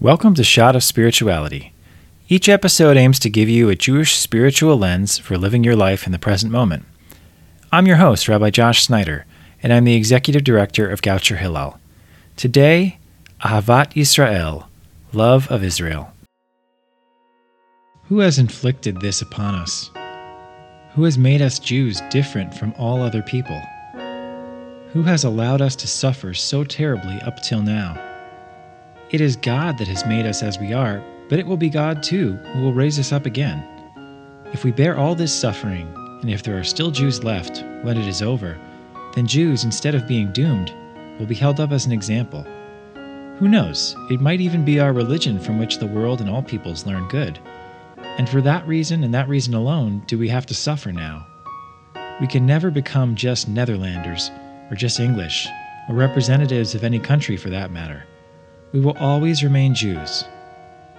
Welcome to Shot of Spirituality. Each episode aims to give you a Jewish spiritual lens for living your life in the present moment. I'm your host, Rabbi Josh Snyder, and I'm the executive director of Goucher Hillel. Today, Ahavat Yisrael, love of Israel. Who has inflicted this upon us? Who has made us Jews different from all other people? Who has allowed us to suffer so terribly up till now? It is God that has made us as we are, but it will be God too who will raise us up again. If we bear all this suffering, and if there are still Jews left when it is over, then Jews, instead of being doomed, will be held up as an example. Who knows? It might even be our religion from which the world and all peoples learn good. And for that reason and that reason alone do we have to suffer now. We can never become just Netherlanders, or just English, or representatives of any country for that matter. We will always remain Jews,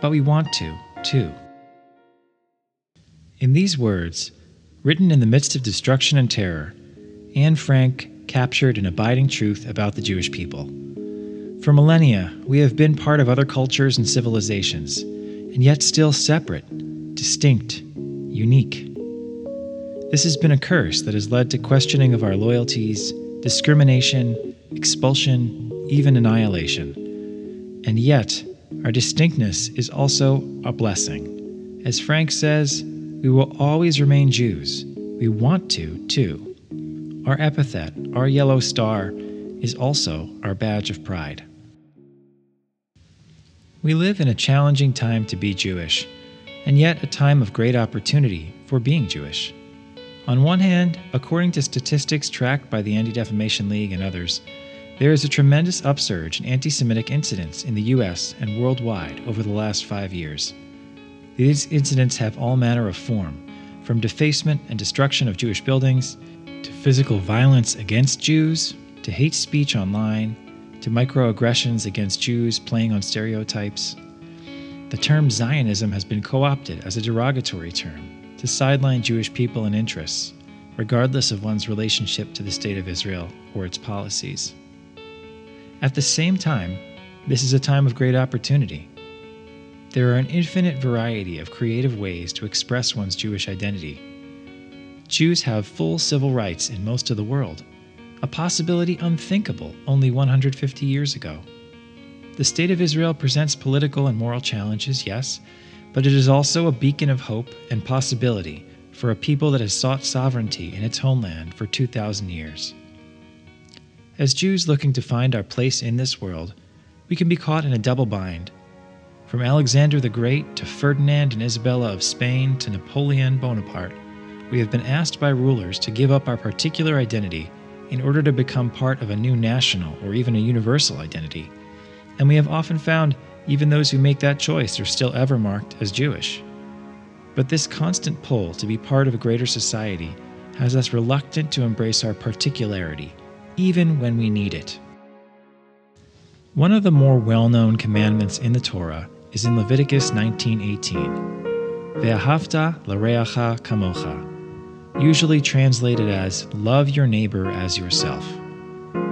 but we want to, too. In these words, written in the midst of destruction and terror, Anne Frank captured an abiding truth about the Jewish people. For millennia, we have been part of other cultures and civilizations, and yet still separate, distinct, unique. This has been a curse that has led to questioning of our loyalties, discrimination, expulsion, even annihilation. And yet, our distinctness is also a blessing. As Frank says, we will always remain Jews. We want to, too. Our epithet, our yellow star, is also our badge of pride. We live in a challenging time to be Jewish, and yet a time of great opportunity for being Jewish. On one hand, according to statistics tracked by the Anti Defamation League and others, there is a tremendous upsurge in anti Semitic incidents in the US and worldwide over the last five years. These incidents have all manner of form, from defacement and destruction of Jewish buildings, to physical violence against Jews, to hate speech online, to microaggressions against Jews playing on stereotypes. The term Zionism has been co opted as a derogatory term to sideline Jewish people and interests, regardless of one's relationship to the State of Israel or its policies. At the same time, this is a time of great opportunity. There are an infinite variety of creative ways to express one's Jewish identity. Jews have full civil rights in most of the world, a possibility unthinkable only 150 years ago. The State of Israel presents political and moral challenges, yes, but it is also a beacon of hope and possibility for a people that has sought sovereignty in its homeland for 2,000 years. As Jews looking to find our place in this world, we can be caught in a double bind. From Alexander the Great to Ferdinand and Isabella of Spain to Napoleon Bonaparte, we have been asked by rulers to give up our particular identity in order to become part of a new national or even a universal identity. And we have often found even those who make that choice are still ever marked as Jewish. But this constant pull to be part of a greater society has us reluctant to embrace our particularity even when we need it. One of the more well known commandments in the Torah is in Leviticus 19:18. Ve'ahavta l'reacha kamocha, usually translated as love your neighbor as yourself.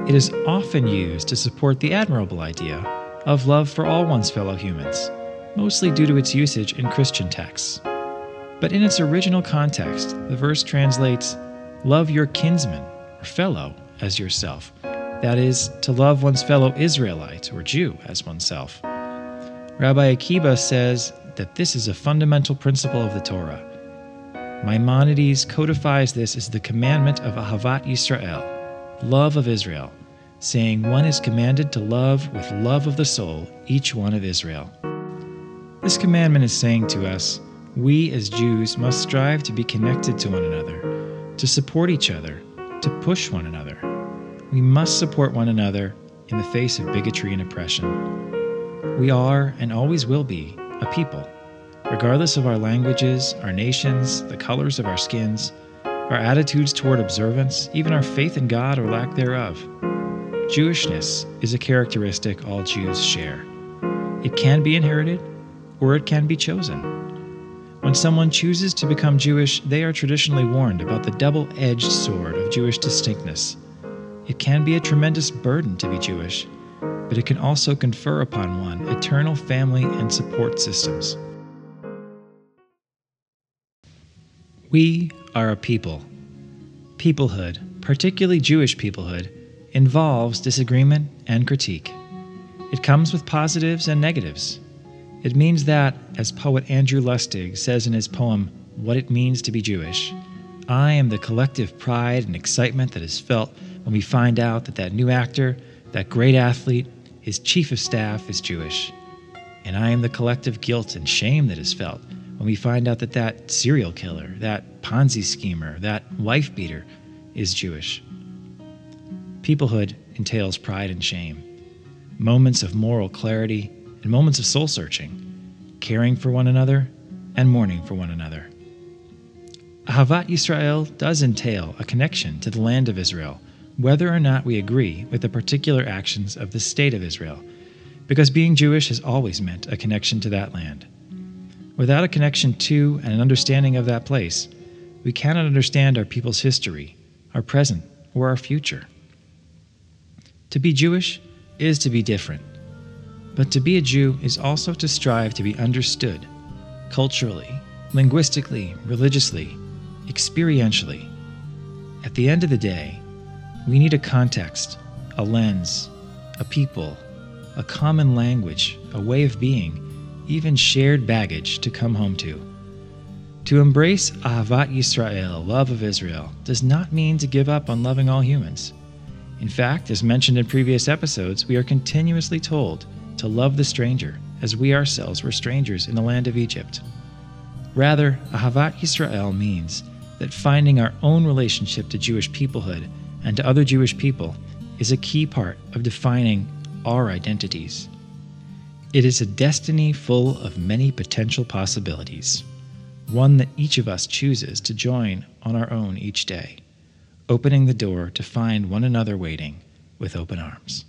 It is often used to support the admirable idea of love for all one's fellow humans, mostly due to its usage in Christian texts. But in its original context, the verse translates love your kinsman or fellow as yourself. That is, to love one's fellow Israelite or Jew as oneself. Rabbi Akiba says that this is a fundamental principle of the Torah. Maimonides codifies this as the commandment of Ahavat Yisrael, love of Israel, saying one is commanded to love with love of the soul each one of Israel. This commandment is saying to us, we as Jews must strive to be connected to one another, to support each other, to push one another. We must support one another in the face of bigotry and oppression. We are and always will be a people, regardless of our languages, our nations, the colors of our skins, our attitudes toward observance, even our faith in God or lack thereof. Jewishness is a characteristic all Jews share. It can be inherited or it can be chosen. When someone chooses to become Jewish, they are traditionally warned about the double edged sword of Jewish distinctness. It can be a tremendous burden to be Jewish, but it can also confer upon one eternal family and support systems. We are a people. Peoplehood, particularly Jewish peoplehood, involves disagreement and critique. It comes with positives and negatives. It means that, as poet Andrew Lustig says in his poem, What It Means to Be Jewish, I am the collective pride and excitement that is felt when we find out that that new actor, that great athlete, his chief of staff is Jewish. And I am the collective guilt and shame that is felt when we find out that that serial killer, that Ponzi schemer, that wife beater is Jewish. Peoplehood entails pride and shame, moments of moral clarity and moments of soul searching, caring for one another and mourning for one another. Ahavat Yisrael does entail a connection to the land of Israel, whether or not we agree with the particular actions of the state of Israel, because being Jewish has always meant a connection to that land. Without a connection to and an understanding of that place, we cannot understand our people's history, our present, or our future. To be Jewish is to be different, but to be a Jew is also to strive to be understood culturally, linguistically, religiously, experientially. At the end of the day, we need a context, a lens, a people, a common language, a way of being even shared baggage to come home to. To embrace Ahavat Yisrael, love of Israel, does not mean to give up on loving all humans. In fact, as mentioned in previous episodes, we are continuously told to love the stranger as we ourselves were strangers in the land of Egypt. Rather, Ahavat Yisrael means that finding our own relationship to Jewish peoplehood and to other Jewish people is a key part of defining our identities. It is a destiny full of many potential possibilities, one that each of us chooses to join on our own each day, opening the door to find one another waiting with open arms.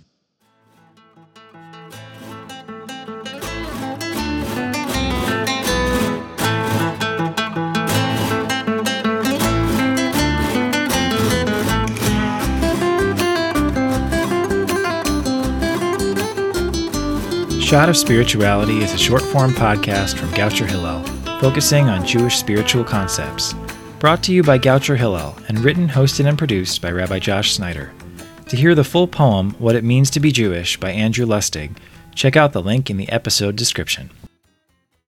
Shot of Spirituality is a short form podcast from Goucher Hillel, focusing on Jewish spiritual concepts. Brought to you by Goucher Hillel and written, hosted, and produced by Rabbi Josh Snyder. To hear the full poem, What It Means to Be Jewish by Andrew Lustig, check out the link in the episode description.